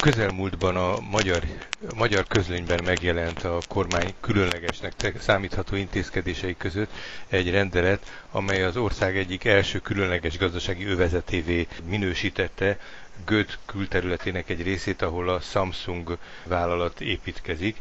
közelmúltban a magyar, a magyar közlönyben megjelent a kormány különlegesnek számítható intézkedései között egy rendelet, amely az ország egyik első különleges gazdasági övezetévé minősítette Göd külterületének egy részét, ahol a Samsung vállalat építkezik.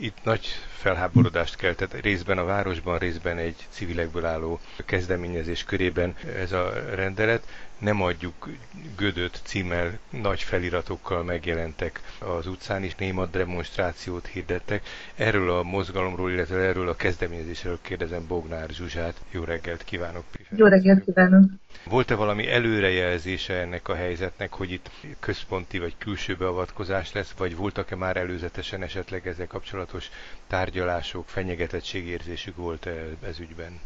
Itt nagy felháborodást keltett részben a városban, részben egy civilekből álló kezdeményezés körében ez a rendelet nem adjuk Gödöt címmel nagy feliratokkal megjelentek az utcán, és néma demonstrációt hirdettek. Erről a mozgalomról, illetve erről a kezdeményezésről kérdezem Bognár Zsuzsát. Jó reggelt kívánok! Jó reggelt kívánok! Volt-e valami előrejelzése ennek a helyzetnek, hogy itt központi vagy külső beavatkozás lesz, vagy voltak-e már előzetesen esetleg ezzel kapcsolatos tárgyalások, fenyegetettségérzésük volt -e ez ügyben?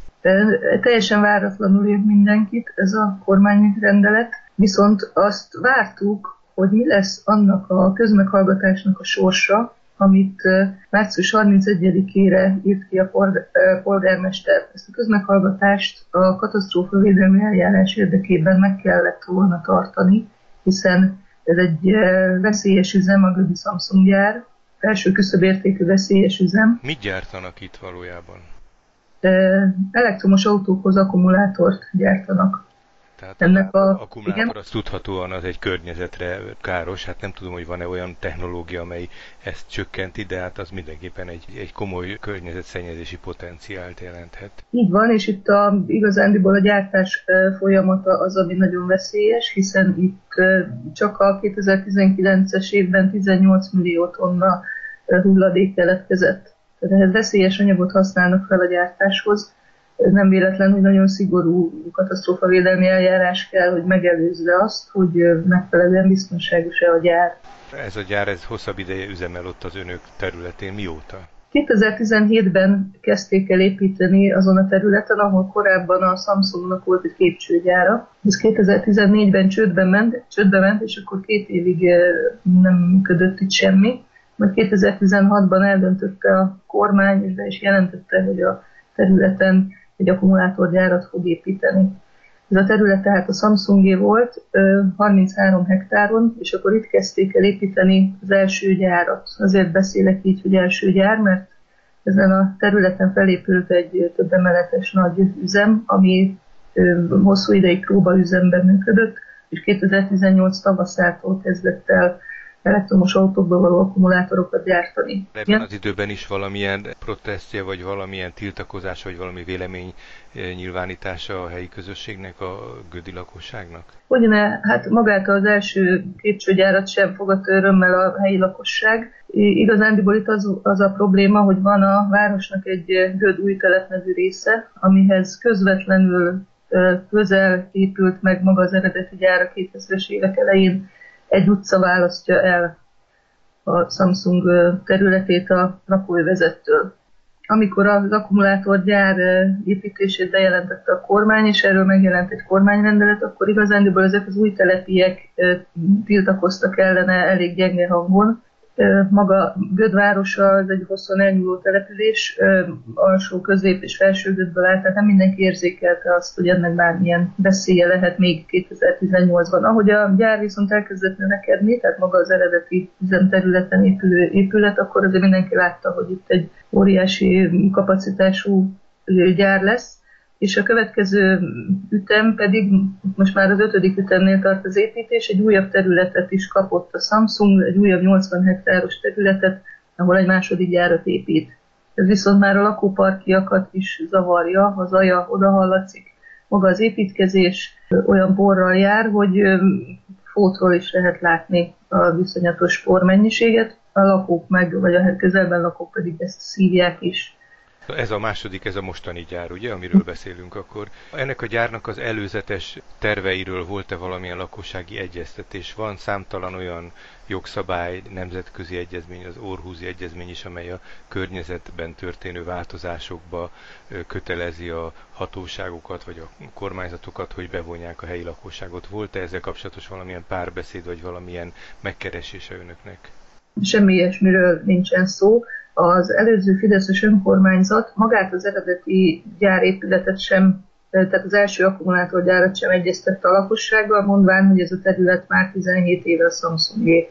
Teljesen váratlanul ért mindenkit ez a kormányrendelet, viszont azt vártuk, hogy mi lesz annak a közmeghallgatásnak a sorsa, amit március 31-ére írt ki a polgármester. Ezt a közmeghallgatást a katasztrófavédelmi eljárás érdekében meg kellett volna tartani, hiszen ez egy veszélyes üzem, a Gödi Samsung gyár, első küszöbértékű veszélyes üzem. Mit gyártanak itt valójában? Elektromos autókhoz akkumulátort gyártanak. Tehát Ennek a, akkumulátor igen? az tudhatóan az egy környezetre káros, hát nem tudom, hogy van-e olyan technológia, amely ezt csökkenti, de hát az mindenképpen egy, egy komoly környezetszennyezési potenciált jelenthet. Így van, és itt a, igazándiból a gyártás folyamata az, ami nagyon veszélyes, hiszen itt csak a 2019-es évben 18 millió tonna hulladék keletkezett tehát ehhez veszélyes anyagot használnak fel a gyártáshoz. Ez nem véletlen, hogy nagyon szigorú katasztrófavédelmi eljárás kell, hogy megelőzze azt, hogy megfelelően biztonságos-e a gyár. Ez a gyár ez hosszabb ideje üzemel ott az önök területén. Mióta? 2017-ben kezdték el építeni azon a területen, ahol korábban a Samsungnak volt egy képcsőgyára. Ez 2014-ben csődbe ment, csődbe ment, és akkor két évig nem működött itt semmi majd 2016-ban eldöntötte a kormány, és be is jelentette, hogy a területen egy akkumulátorgyárat fog építeni. Ez a terület tehát a Samsungé volt 33 hektáron, és akkor itt kezdték el építeni az első gyárat. Azért beszélek így, hogy első gyár, mert ezen a területen felépült egy több emeletes nagy üzem, ami hosszú ideig próbaüzemben működött, és 2018 tavaszától kezdett el elektromos autókból való akkumulátorokat gyártani. Ebben az időben is valamilyen protestje, vagy valamilyen tiltakozás, vagy valami vélemény eh, nyilvánítása a helyi közösségnek, a gödi lakosságnak? Hogyne, hát magát az első képcsőgyárat sem fogadta örömmel a helyi lakosság. Igazándiból itt az, az a probléma, hogy van a városnak egy göd új telepnevű része, amihez közvetlenül közel épült meg maga az eredeti gyár a 2000-es évek elején egy utca választja el a Samsung területét a rakóövezettől. Amikor az akkumulátorgyár építését bejelentette a kormány, és erről megjelent egy kormányrendelet, akkor igazándiból ezek az új telepiek tiltakoztak ellene elég gyenge hangon, maga Gödvárosa az egy hosszan elnyúló település, alsó, közép és felső Gödből áll, tehát nem mindenki érzékelte azt, hogy ennek bármilyen veszélye lehet még 2018-ban. Ahogy a gyár viszont elkezdett növekedni, tehát maga az eredeti üzemterületen épülő épület, akkor azért mindenki látta, hogy itt egy óriási kapacitású gyár lesz, és a következő ütem pedig, most már az ötödik ütemnél tart az építés, egy újabb területet is kapott a Samsung, egy újabb 80 hektáros területet, ahol egy második gyárat épít. Ez viszont már a lakóparkiakat is zavarja, a zaja oda. Maga az építkezés olyan borral jár, hogy fótról is lehet látni a viszonyatos pormennyiséget, a lakók meg, vagy a közelben lakók pedig ezt szívják is. Ez a második, ez a mostani gyár, ugye, amiről beszélünk akkor. Ennek a gyárnak az előzetes terveiről volt-e valamilyen lakossági egyeztetés? Van számtalan olyan jogszabály, nemzetközi egyezmény, az Orhúzi egyezmény is, amely a környezetben történő változásokba kötelezi a hatóságokat vagy a kormányzatokat, hogy bevonják a helyi lakosságot. Volt-e ezzel kapcsolatos valamilyen párbeszéd vagy valamilyen megkeresése önöknek? Semmi ilyesmiről nincsen szó az előző Fideszes önkormányzat magát az eredeti gyárépületet sem, tehát az első akkumulátorgyárat sem egyeztette a lakossággal, mondván, hogy ez a terület már 17 éve a Samsungé.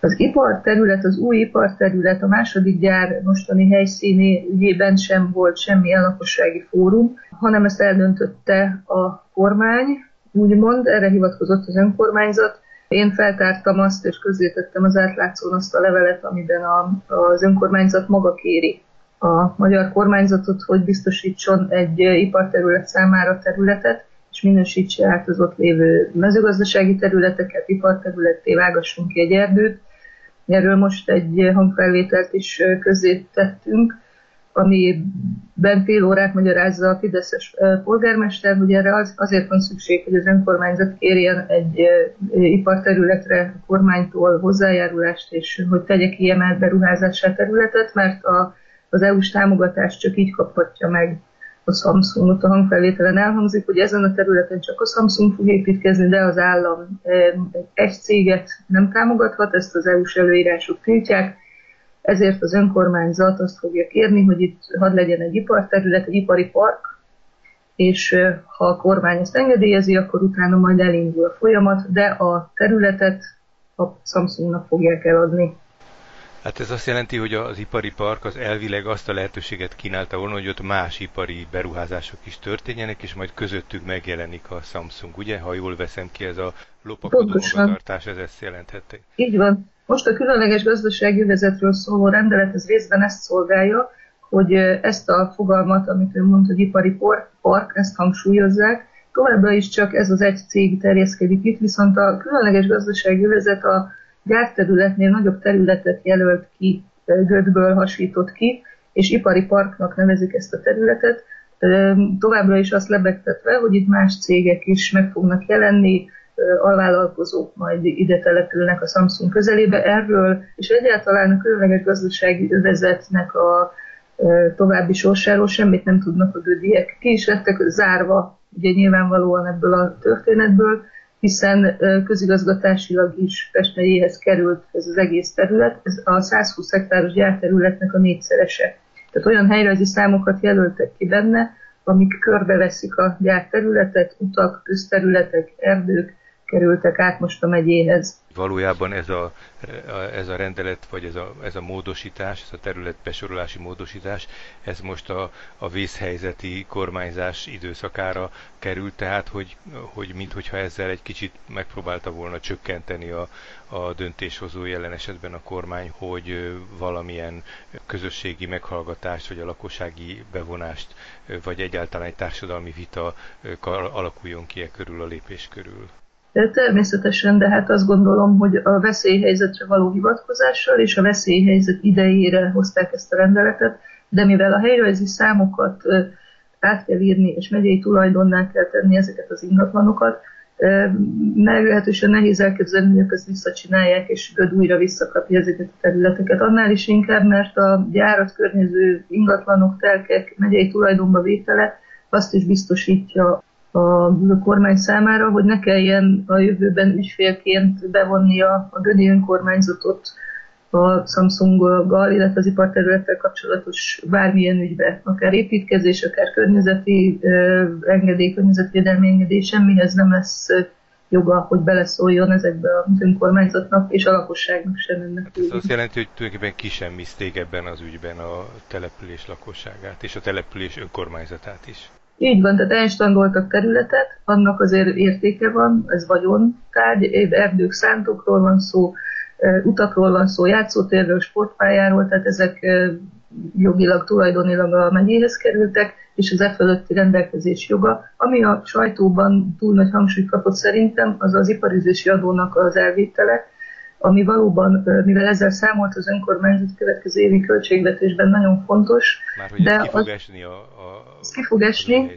Az iparterület, az új iparterület, a második gyár mostani helyszínében sem volt semmilyen lakossági fórum, hanem ezt eldöntötte a kormány, úgymond, erre hivatkozott az önkormányzat. Én feltártam azt, és közzétettem az átlátszón azt a levelet, amiben a, az önkormányzat maga kéri a magyar kormányzatot, hogy biztosítson egy iparterület számára területet, és minősítse át az ott lévő mezőgazdasági területeket, iparterületté vágassunk ki egy erdőt. Erről most egy hangfelvételt is közé tettünk, amiben fél órát magyarázza a Fideszes polgármester, hogy erre az, azért van szükség, hogy az önkormányzat kérjen egy iparterületre a kormánytól hozzájárulást, és hogy tegye ki emelt beruházásá területet, mert a, az EU-s támogatást csak így kaphatja meg a Samsung. Ott a hangfelvételen elhangzik, hogy ezen a területen csak a Samsung fog építkezni, de az állam egy céget nem támogathat, ezt az EU-s előírások tiltják, ezért az önkormányzat azt fogja kérni, hogy itt hadd legyen egy iparterület, egy ipari park, és ha a kormány ezt engedélyezi, akkor utána majd elindul a folyamat, de a területet a Samsungnak fogják eladni. Hát ez azt jelenti, hogy az ipari park az elvileg azt a lehetőséget kínálta volna, hogy ott más ipari beruházások is történjenek, és majd közöttük megjelenik a Samsung, ugye? Ha jól veszem ki, ez a lopakodó magatartás, ez ezt jelenthette. Így van. Most a különleges gazdasági övezetről szóló rendelet ez részben ezt szolgálja, hogy ezt a fogalmat, amit ő mondta, hogy ipari park, ezt hangsúlyozzák, továbbra is csak ez az egy cég terjeszkedik itt, viszont a különleges gazdasági övezet a gyárterületnél nagyobb területet jelölt ki, gödből hasított ki, és ipari parknak nevezik ezt a területet, továbbra is azt lebegtetve, hogy itt más cégek is meg fognak jelenni, alvállalkozók majd ide települnek a Samsung közelébe. Erről és egyáltalán a különleges gazdasági övezetnek a további sorsáról semmit nem tudnak a gödiek. Ki is lettek zárva, ugye nyilvánvalóan ebből a történetből, hiszen közigazgatásilag is Pest került ez az egész terület, ez a 120 hektáros gyárterületnek a négyszerese. Tehát olyan helyrajzi számokat jelöltek ki benne, amik körbeveszik a gyárterületet, utak, közterületek, erdők, kerültek át most a megyéhez. Valójában ez a, ez a rendelet, vagy ez a, ez a módosítás, ez a területbesorolási módosítás, ez most a, a vészhelyzeti kormányzás időszakára került, tehát hogy, hogy minthogyha ezzel egy kicsit megpróbálta volna csökkenteni a, a döntéshozó jelen esetben a kormány, hogy valamilyen közösségi meghallgatást, vagy a lakossági bevonást, vagy egyáltalán egy társadalmi vita alakuljon ki e körül a lépés körül. Természetesen, de hát azt gondolom, hogy a veszélyhelyzetre való hivatkozással és a veszélyhelyzet idejére hozták ezt a rendeletet, de mivel a helyrajzi számokat át kell írni, és megyei tulajdonná kell tenni ezeket az ingatlanokat, meglehetősen nehéz elképzelni, hogy ők ezt visszacsinálják, és Göd újra visszakapja ezeket a területeket. Annál is inkább, mert a gyárat környező ingatlanok, telkek megyei tulajdonba vétele azt is biztosítja a kormány számára, hogy ne kelljen a jövőben ügyfélként bevonnia a Gödi önkormányzatot a Samsunggal, illetve az iparterülettel kapcsolatos bármilyen ügybe, akár építkezés, akár környezeti engedély, környezetvédelmi engedély, semmihez nem lesz joga, hogy beleszóljon ezekbe az önkormányzatnak és a lakosságnak sem ennek. Ez azt jelenti, hogy tulajdonképpen kisemmizték ebben az ügyben a település lakosságát és a település önkormányzatát is. Így van, tehát elstangoltak területet, annak azért értéke van, ez vagyontárgy, erdők, szántokról van szó, utakról van szó, játszótérről, sportpályáról, tehát ezek jogilag, tulajdonilag a megyéhez kerültek, és az e fölötti rendelkezés joga, ami a sajtóban túl nagy hangsúlyt kapott szerintem, az az iparizési adónak az elvétele, ami valóban, mivel ezzel számolt az önkormányzat következő évi költségvetésben nagyon fontos. Már hogy de ki fog az, esni a, a, ez ki fog esni,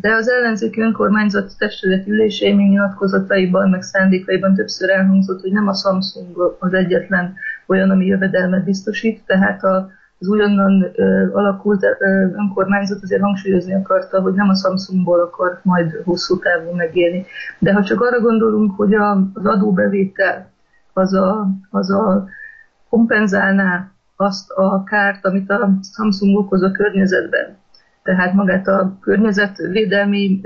de az ellenzéki önkormányzat testület ülései nyilatkozataiban, meg szándékaiban többször elhangzott, hogy nem a Samsung az egyetlen olyan, ami jövedelmet biztosít, tehát a, az újonnan ö, alakult ö, önkormányzat azért hangsúlyozni akarta, hogy nem a Samsungból akar majd hosszú távon megélni. De ha csak arra gondolunk, hogy a, az adóbevétel az a, az a kompenzálná azt a kárt, amit a Samsung okoz a környezetben. Tehát magát a környezetvédelmi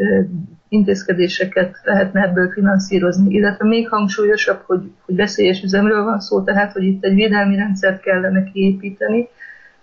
intézkedéseket lehetne ebből finanszírozni, illetve még hangsúlyosabb, hogy, hogy veszélyes üzemről van szó, tehát hogy itt egy védelmi rendszert kellene kiépíteni,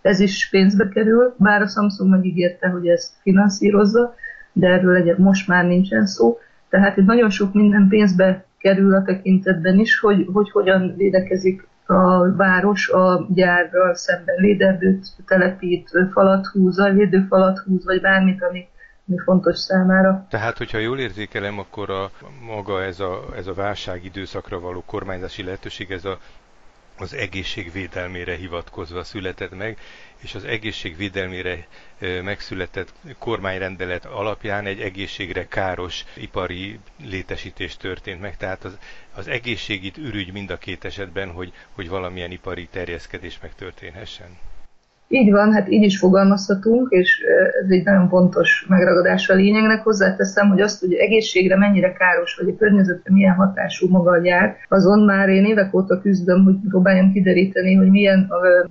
ez is pénzbe kerül, bár a Samsung megígérte, hogy ezt finanszírozza, de erről egy, most már nincsen szó. Tehát itt nagyon sok minden pénzbe kerül a tekintetben is, hogy, hogy hogyan védekezik a város a gyárral szemben véderdőt telepít, falat húz, a védőfalat húz, vagy bármit, ami, ami fontos számára. Tehát, hogyha jól érzékelem, akkor a maga ez a, ez a válság időszakra való kormányzási lehetőség, ez a az egészségvédelmére hivatkozva született meg, és az egészségvédelmére megszületett kormányrendelet alapján egy egészségre káros ipari létesítés történt meg. Tehát az, az egészségit ürügy mind a két esetben, hogy, hogy valamilyen ipari terjeszkedés megtörténhessen. Így van, hát így is fogalmazhatunk, és ez egy nagyon fontos megragadása a lényegnek. Hozzáteszem, hogy azt, hogy egészségre mennyire káros, vagy a környezetre milyen hatású maga a gyár, azon már én évek óta küzdöm, hogy próbáljam kideríteni, hogy milyen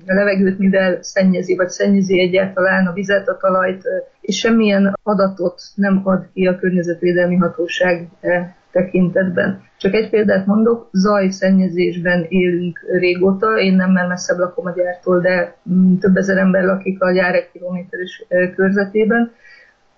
a levegőt mivel szennyezi, vagy szennyezi egyáltalán a vizet, a talajt, és semmilyen adatot nem ad ki a környezetvédelmi hatóság tekintetben. Csak egy példát mondok, zajszennyezésben élünk régóta, én nem messzebb lakom a gyártól, de mm, több ezer ember lakik a gyár egy kilométeres körzetében,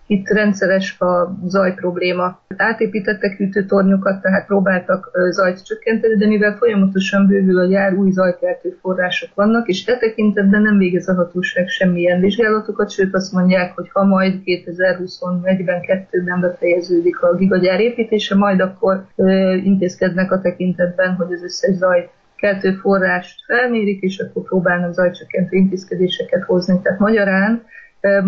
itt rendszeres a zaj probléma. Átépítettek hűtőtornyokat, tehát próbáltak zajt csökkenteni, de mivel folyamatosan bővül a gyár, új zajkeltő források vannak, és e tekintetben nem végez a hatóság semmilyen vizsgálatokat, sőt azt mondják, hogy ha majd 2021-ben, 2-ben befejeződik a gigagyár építése, majd akkor ö, intézkednek a tekintetben, hogy az összes zaj keltő forrást felmérik, és akkor próbálnak zajcsökkentő intézkedéseket hozni. Tehát magyarán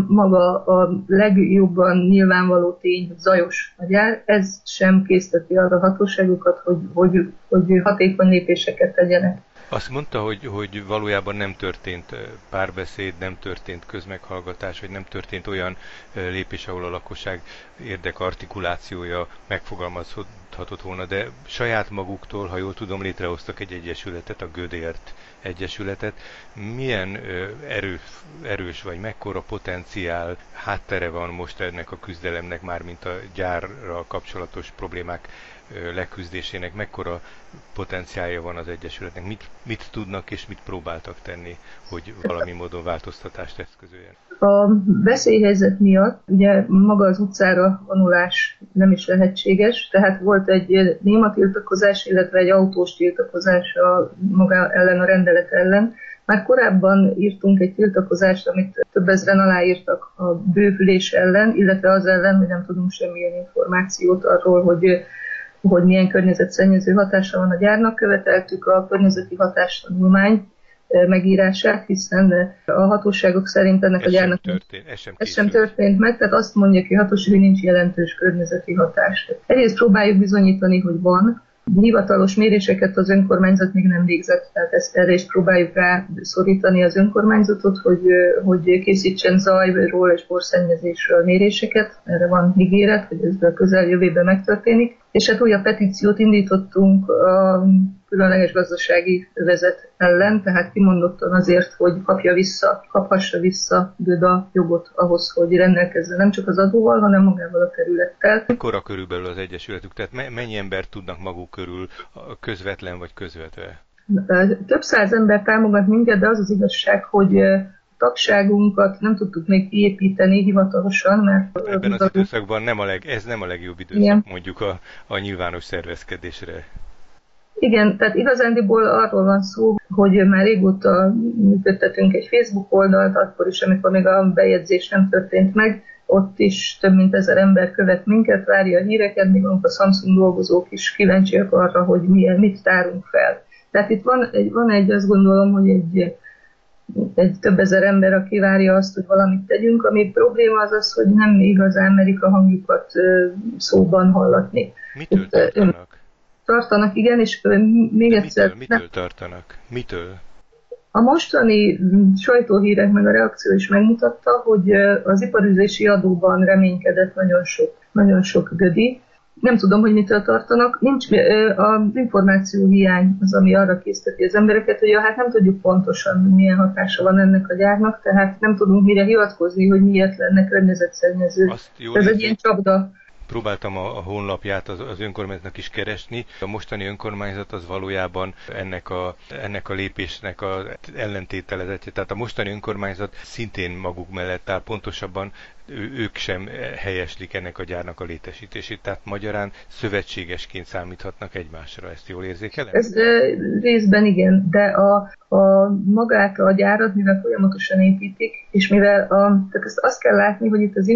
maga a legjobban nyilvánvaló tény, hogy zajos a gyár, ez sem készíteti arra a hatóságokat, hogy, hogy, hogy hatékony lépéseket tegyenek. Azt mondta, hogy, hogy valójában nem történt párbeszéd, nem történt közmeghallgatás, vagy nem történt olyan lépés, ahol a lakosság érdekartikulációja megfogalmazhatott volna, de saját maguktól, ha jól tudom, létrehoztak egy egyesületet, a Gödért Egyesületet. Milyen erő, erős vagy mekkora potenciál háttere van most ennek a küzdelemnek, már mint a gyárral kapcsolatos problémák leküzdésének mekkora potenciálja van az Egyesületnek, mit, mit tudnak és mit próbáltak tenni, hogy valami módon változtatást eszközöljen? A veszélyhelyzet miatt ugye maga az utcára vonulás nem is lehetséges, tehát volt egy néma tiltakozás, illetve egy autós tiltakozás a maga ellen, a rendelet ellen, már korábban írtunk egy tiltakozást, amit több ezren aláírtak a bővülés ellen, illetve az ellen, hogy nem tudunk semmilyen információt arról, hogy hogy milyen környezetszennyező hatása van a gyárnak, követeltük a környezeti hatástanulmány megírását, hiszen a hatóságok szerint ennek ez a gyárnak sem történt, ez, sem, ez sem történt meg, tehát azt mondja ki hatóság, hogy nincs jelentős környezeti hatás. Egyrészt próbáljuk bizonyítani, hogy van, hivatalos méréseket az önkormányzat még nem végzett, tehát ezt erre is próbáljuk rá szorítani az önkormányzatot, hogy, hogy készítsen zajról és borszennyezésről méréseket. Erre van ígéret, hogy ez a közeljövőben megtörténik. És hát újabb petíciót indítottunk a különleges gazdasági vezet ellen, tehát kimondottan azért, hogy kapja vissza, kaphassa vissza Göda jogot ahhoz, hogy rendelkezzen nem csak az adóval, hanem magával a területtel. Mekkora körülbelül az Egyesületük? Tehát mennyi ember tudnak maguk körül közvetlen vagy közvetve? Több száz ember támogat minket, de az az igazság, hogy tagságunkat nem tudtuk még kiépíteni hivatalosan, mert... Ebben az időszakban nem a leg, ez nem a legjobb időszak Igen. mondjuk a, a nyilvános szervezkedésre. Igen, tehát igazándiból arról van szó, hogy már régóta működtetünk egy Facebook oldalt, akkor is, amikor még a bejegyzés nem történt meg, ott is több mint ezer ember követ minket, várja a híreket, még a Samsung dolgozók is kíváncsiak arra, hogy milyen, mit tárunk fel. Tehát itt van egy, van egy azt gondolom, hogy egy, egy több ezer ember, aki várja azt, hogy valamit tegyünk, ami probléma az az, hogy nem igazán merik a hangjukat szóban hallatni. Mitől tartanak? tartanak, igen, és még De egyszer... Mitől, mitől tartanak? Mitől? A mostani sajtóhírek meg a reakció is megmutatta, hogy az iparüzési adóban reménykedett nagyon sok, nagyon sok gödi. Nem tudom, hogy mitől tartanak. Nincs, az információ hiány az, ami arra készíteti az embereket, hogy ja, hát nem tudjuk pontosan, milyen hatása van ennek a gyárnak, tehát nem tudunk mire hivatkozni, hogy miért lenne környezetszennyező. Ez egy ilyen csapda próbáltam a, a honlapját az, az önkormányzatnak is keresni. A mostani önkormányzat az valójában ennek a, ennek a lépésnek az ellentételezetje. Tehát a mostani önkormányzat szintén maguk mellett áll, pontosabban ők sem helyeslik ennek a gyárnak a létesítését, tehát magyarán szövetségesként számíthatnak egymásra, ezt jól érzékelem? Ez részben igen, de a, a magát a gyárat, mivel folyamatosan építik, és mivel a, tehát ezt azt kell látni, hogy itt az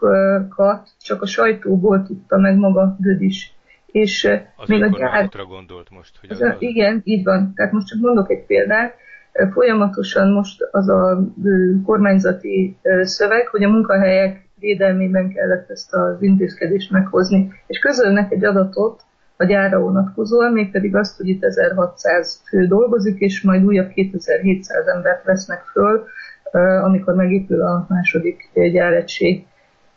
információkat csak a sajtóból tudta meg maga Göd is. És az még a gyár... gondolt most. Hogy az, az, igen, így van. Tehát most csak mondok egy példát Folyamatosan most az a kormányzati szöveg, hogy a munkahelyek védelmében kellett ezt az intézkedést meghozni, és közölnek egy adatot a gyára vonatkozóan, mégpedig azt, hogy itt 1600 fő dolgozik, és majd újabb 2700 embert vesznek föl, amikor megépül a második gyáregység.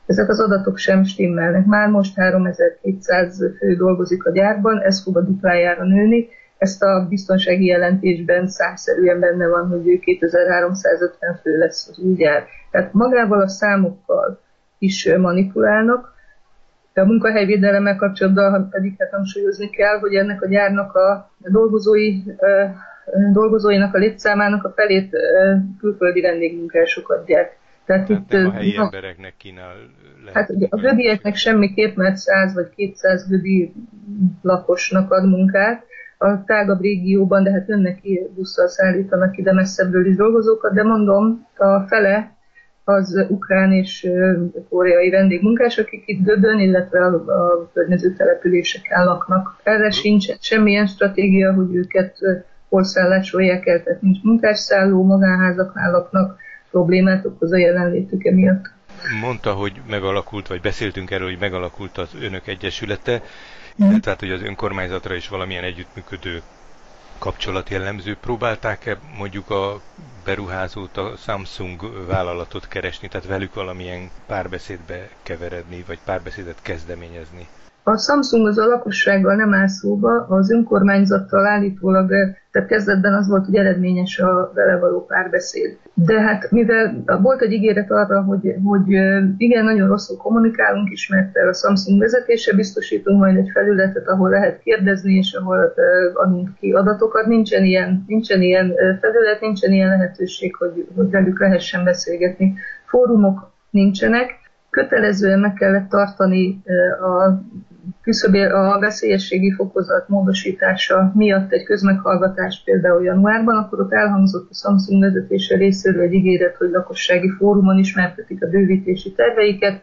Ezek az adatok sem stimmelnek. Már most 3200 fő dolgozik a gyárban, ez fog a duplájára nőni, ezt a biztonsági jelentésben százszerűen benne van, hogy 2350 fő lesz az új gyár. Tehát magával a számokkal is manipulálnak. De a munkahelyvédelemmel kapcsolatban pedig hát hangsúlyozni kell, hogy ennek a gyárnak a dolgozói, dolgozóinak a létszámának a felét külföldi vendégmunkások adják. Tehát, Tehát itt, nem a helyi na, embereknek kínál Hát ugye a gödieknek semmiképp, mert 100 vagy 200 gödi lakosnak ad munkát, a tágabb régióban, de hát önnek ki busszal szállítanak ide messzebbről is dolgozókat, de mondom, a fele az ukrán és koreai vendégmunkás, akik itt Gödön, illetve a, a környező településeken laknak. Erre sincs semmilyen stratégia, hogy őket hol szállásolják el, tehát nincs munkásszálló, magánházaknál laknak, problémát okoz a jelenlétük emiatt. Mondta, hogy megalakult, vagy beszéltünk erről, hogy megalakult az önök egyesülete. Mm. Tehát, hogy az önkormányzatra is valamilyen együttműködő kapcsolat jellemző. Próbálták-e mondjuk a beruházót, a Samsung vállalatot keresni, tehát velük valamilyen párbeszédbe keveredni, vagy párbeszédet kezdeményezni? A Samsung az a lakossággal nem áll szóba, az önkormányzattal állítólag, tehát kezdetben az volt, hogy eredményes a vele való párbeszéd. De hát mivel volt egy ígéret arra, hogy, hogy igen, nagyon rosszul kommunikálunk, ismert el a Samsung vezetése, biztosítunk majd egy felületet, ahol lehet kérdezni, és ahol adunk ki adatokat. Nincsen ilyen, nincsen ilyen felület, nincsen ilyen lehetőség, hogy, hogy velük lehessen beszélgetni. Fórumok nincsenek, kötelezően meg kellett tartani a küszöbér a veszélyességi fokozat módosítása miatt egy közmeghallgatás például januárban, akkor ott elhangzott a Samsung vezetése részéről egy ígéret, hogy lakossági fórumon ismertetik a bővítési terveiket,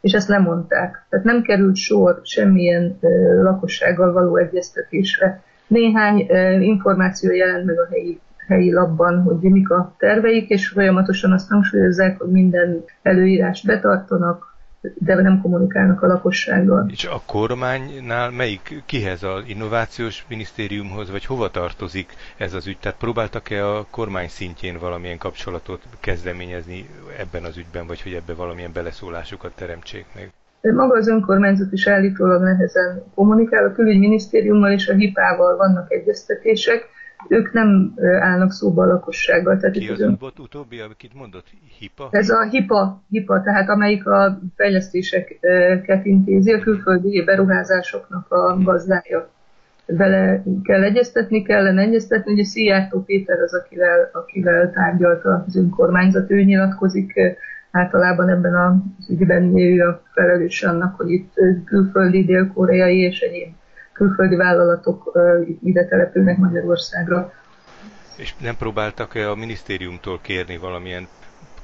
és ezt lemondták. Tehát nem került sor semmilyen uh, lakossággal való egyeztetésre. Néhány uh, információ jelent meg a helyi helyi labban, hogy mik a terveik, és folyamatosan azt hangsúlyozzák, hogy minden előírást betartanak, de nem kommunikálnak a lakossággal. És a kormánynál melyik, kihez az innovációs minisztériumhoz, vagy hova tartozik ez az ügy? Tehát próbáltak-e a kormány szintjén valamilyen kapcsolatot kezdeményezni ebben az ügyben, vagy hogy ebbe valamilyen beleszólásukat teremtsék meg? Maga az önkormányzat is állítólag nehezen kommunikál, a külügyminisztériummal és a HIPÁ-val vannak egyeztetések, ők nem állnak szóba a lakossággal. Tehát Ki az ön... volt utóbbi, amit mondott? HIPA? Ez a HIPA, HIPA, tehát amelyik a fejlesztéseket intézi, a külföldi beruházásoknak a gazdája. Vele kell egyeztetni, kellene egyeztetni. Ugye Szijjártó Péter az, akivel, akivel tárgyalt az önkormányzat, ő nyilatkozik általában ebben az ügyben ő a felelős annak, hogy itt külföldi, dél-koreai és egyéb külföldi vállalatok ide települnek Magyarországra. És nem próbáltak-e a minisztériumtól kérni valamilyen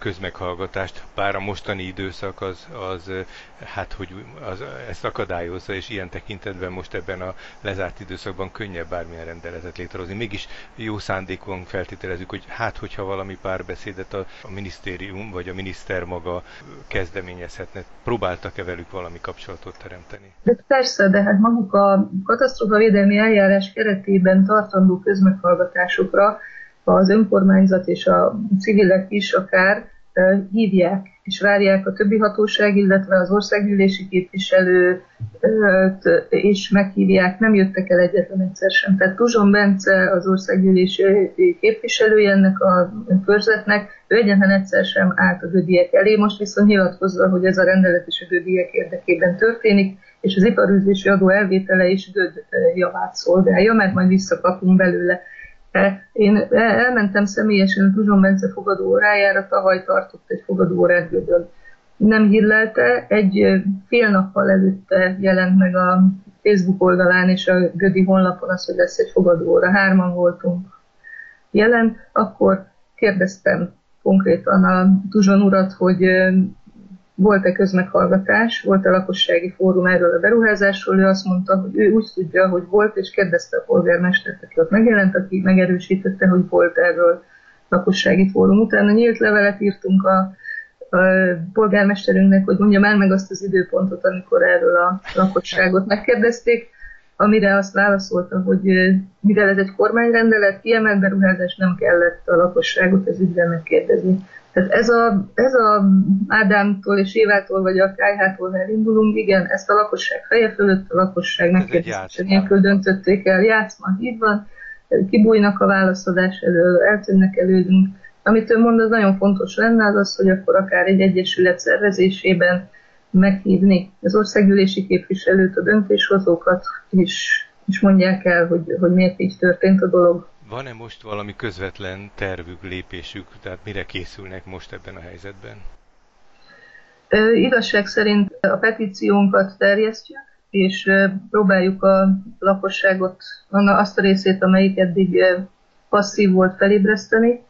közmeghallgatást, bár a mostani időszak az, az hát hogy az, ezt akadályozza, és ilyen tekintetben most ebben a lezárt időszakban könnyebb bármilyen rendeletet létrehozni. Mégis jó szándékon feltételezzük, hogy hát hogyha valami párbeszédet a, a minisztérium vagy a miniszter maga kezdeményezhetne, próbáltak-e velük valami kapcsolatot teremteni? De persze, de hát maguk a katasztrófavédelmi eljárás keretében tartandó közmeghallgatásokra az önkormányzat és a civilek is akár hívják és várják a többi hatóság, illetve az országgyűlési képviselőt és meghívják, nem jöttek el egyetlen egyszer sem. Tehát Tuzson Bence az országgyűlési képviselője ennek a körzetnek, ő egyetlen egyszer sem állt a gödiek elé, most viszont nyilatkozza, hogy ez a rendelet is a gödiek érdekében történik, és az iparűzési adó elvétele is göd javát szolgálja, mert majd visszakapunk belőle. Én elmentem személyesen a Tuzson Bence fogadó órájára, tavaly tartott egy fogadó órát Gödön. Nem hillelte, egy fél nappal előtte jelent meg a Facebook oldalán és a Gödi honlapon az, hogy lesz egy fogadó óra. Hárman voltunk jelen, akkor kérdeztem konkrétan a Tuzson urat, hogy volt-e közmeghallgatás, volt a lakossági fórum erről a beruházásról, ő azt mondta, hogy ő úgy tudja, hogy volt, és kérdezte a polgármestert, aki ott megjelent, aki megerősítette, hogy volt erről lakossági fórum. Utána nyílt levelet írtunk a, a polgármesterünknek, hogy mondja már meg azt az időpontot, amikor erről a lakosságot megkérdezték, amire azt válaszolta, hogy mivel ez egy kormányrendelet, kiemelt beruházás nem kellett a lakosságot ez ügyben megkérdezni. Tehát ez a, ez a Ádámtól és Évától, vagy a Kájhától elindulunk, igen, ezt a lakosság feje fölött, a lakosság megkérdezése nélkül döntötték el, játszma, így van, kibújnak a válaszadás elől, eltűnnek elődünk. Amit ő mond, az nagyon fontos lenne, az az, hogy akkor akár egy egyesület szervezésében meghívni az országgyűlési képviselőt, a döntéshozókat, és, és mondják el, hogy, hogy miért így történt a dolog. Van-e most valami közvetlen tervük, lépésük, tehát mire készülnek most ebben a helyzetben? Igazság szerint a petíciónkat terjesztjük, és próbáljuk a lakosságot, azt a részét, amelyik eddig passzív volt felébreszteni,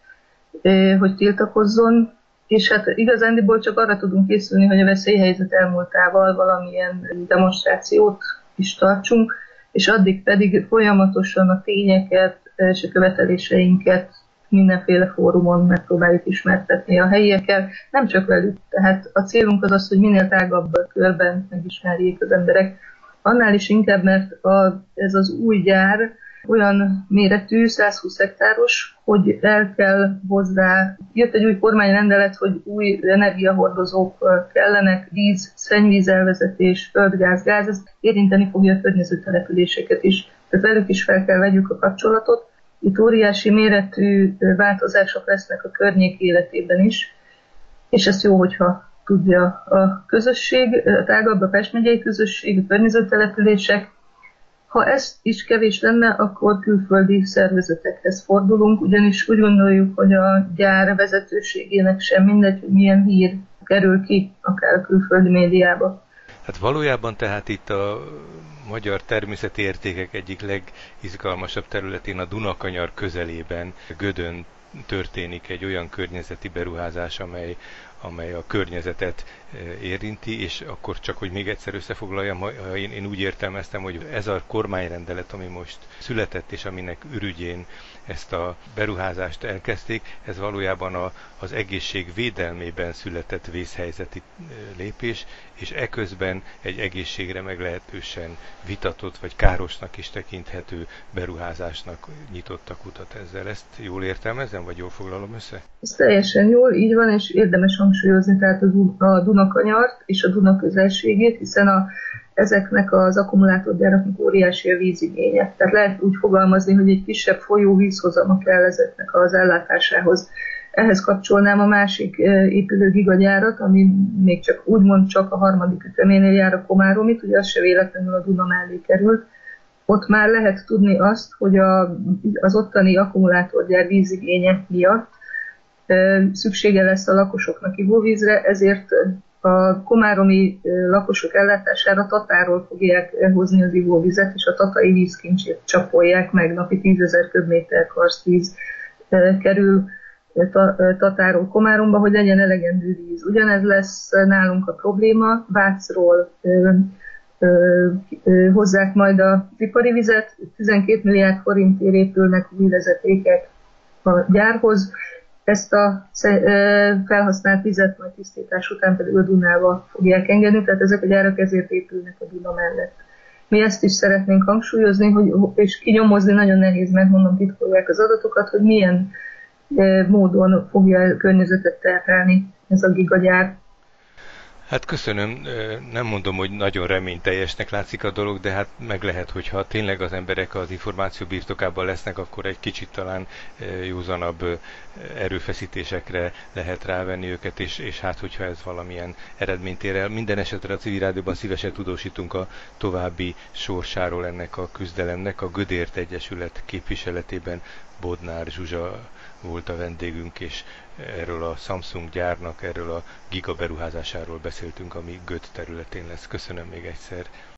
hogy tiltakozzon, és hát igazándiból csak arra tudunk készülni, hogy a veszélyhelyzet elmúltával valamilyen demonstrációt is tartsunk, és addig pedig folyamatosan a tényeket és követeléseinket mindenféle fórumon megpróbáljuk ismertetni a helyiekkel, nem csak velük. Tehát a célunk az az, hogy minél tágabb körben megismerjék az emberek. Annál is inkább, mert a, ez az új gyár olyan méretű, 120 hektáros, hogy el kell hozzá, jött egy új kormányrendelet, hogy új energiahordozók kellenek, víz, szennyvízelvezetés, földgáz, gáz, ez érinteni fogja a környező településeket is. Tehát velük is fel kell vegyük a kapcsolatot. Itt óriási méretű változások lesznek a környék életében is, és ezt jó, hogyha tudja a közösség, a tágabb a Pest megyei közösség, a környező települések, ha ez is kevés lenne, akkor külföldi szervezetekhez fordulunk, ugyanis úgy gondoljuk, hogy a gyár vezetőségének sem mindegy, hogy milyen hír kerül ki, akár a külföldi médiába. Hát valójában tehát itt a magyar természeti értékek egyik legizgalmasabb területén a Dunakanyar közelében, Gödön történik egy olyan környezeti beruházás, amely, amely a környezetet eh, érinti, és akkor csak, hogy még egyszer összefoglaljam, ha én, én úgy értelmeztem, hogy ez a kormányrendelet, ami most született, és aminek ürügyén ezt a beruházást elkezdték, ez valójában a, az egészség védelmében született vészhelyzeti lépés, és eközben egy egészségre meglehetősen vitatott vagy károsnak is tekinthető beruházásnak nyitottak utat ezzel. Ezt jól értelmezem, vagy jól foglalom össze? Ez teljesen jól, így van, és érdemes hangsúlyozni tehát a Dunakanyart és a Duna közelségét, hiszen a ezeknek az akkumulátorgyáraknak óriási a vízigénye. Tehát lehet úgy fogalmazni, hogy egy kisebb folyó vízhozama kell ezeknek az ellátásához. Ehhez kapcsolnám a másik épülő gigagyárat, ami még csak úgymond csak a harmadik üteménél jár a Komáromit, ugye az se véletlenül a Duna mellé került. Ott már lehet tudni azt, hogy a, az ottani akkumulátorgyár vízigénye miatt szüksége lesz a lakosoknak ivóvízre, ezért a komáromi lakosok ellátására Tatáról fogják hozni az ivóvizet, és a tatai vízkincsét csapolják meg, napi 10 ezer köbméter karsztíz kerül Tatáról Komáromba, hogy legyen elegendő víz. Ugyanez lesz nálunk a probléma, Vácról hozzák majd a ipari vizet, 12 milliárd forintért épülnek új a gyárhoz, ezt a felhasznált vizet majd tisztítás után pedig a Dunába fogják engedni, tehát ezek a gyárak ezért épülnek a Duna mellett. Mi ezt is szeretnénk hangsúlyozni, hogy, és kinyomozni nagyon nehéz, mert mondom, titkolják az adatokat, hogy milyen módon fogja a környezetet terhelni ez a gigagyár. Hát köszönöm, nem mondom, hogy nagyon reményteljesnek látszik a dolog, de hát meg lehet, hogyha tényleg az emberek az információ birtokában lesznek, akkor egy kicsit talán józanabb erőfeszítésekre lehet rávenni őket, és, és hát hogyha ez valamilyen eredményt ér el. Minden esetre a civil rádióban szívesen tudósítunk a további sorsáról ennek a küzdelemnek. A Gödért Egyesület képviseletében Bodnár Zsuzsa volt a vendégünk, és erről a Samsung gyárnak, erről a gigaberuházásáról beszéltünk, ami Göt területén lesz. Köszönöm még egyszer.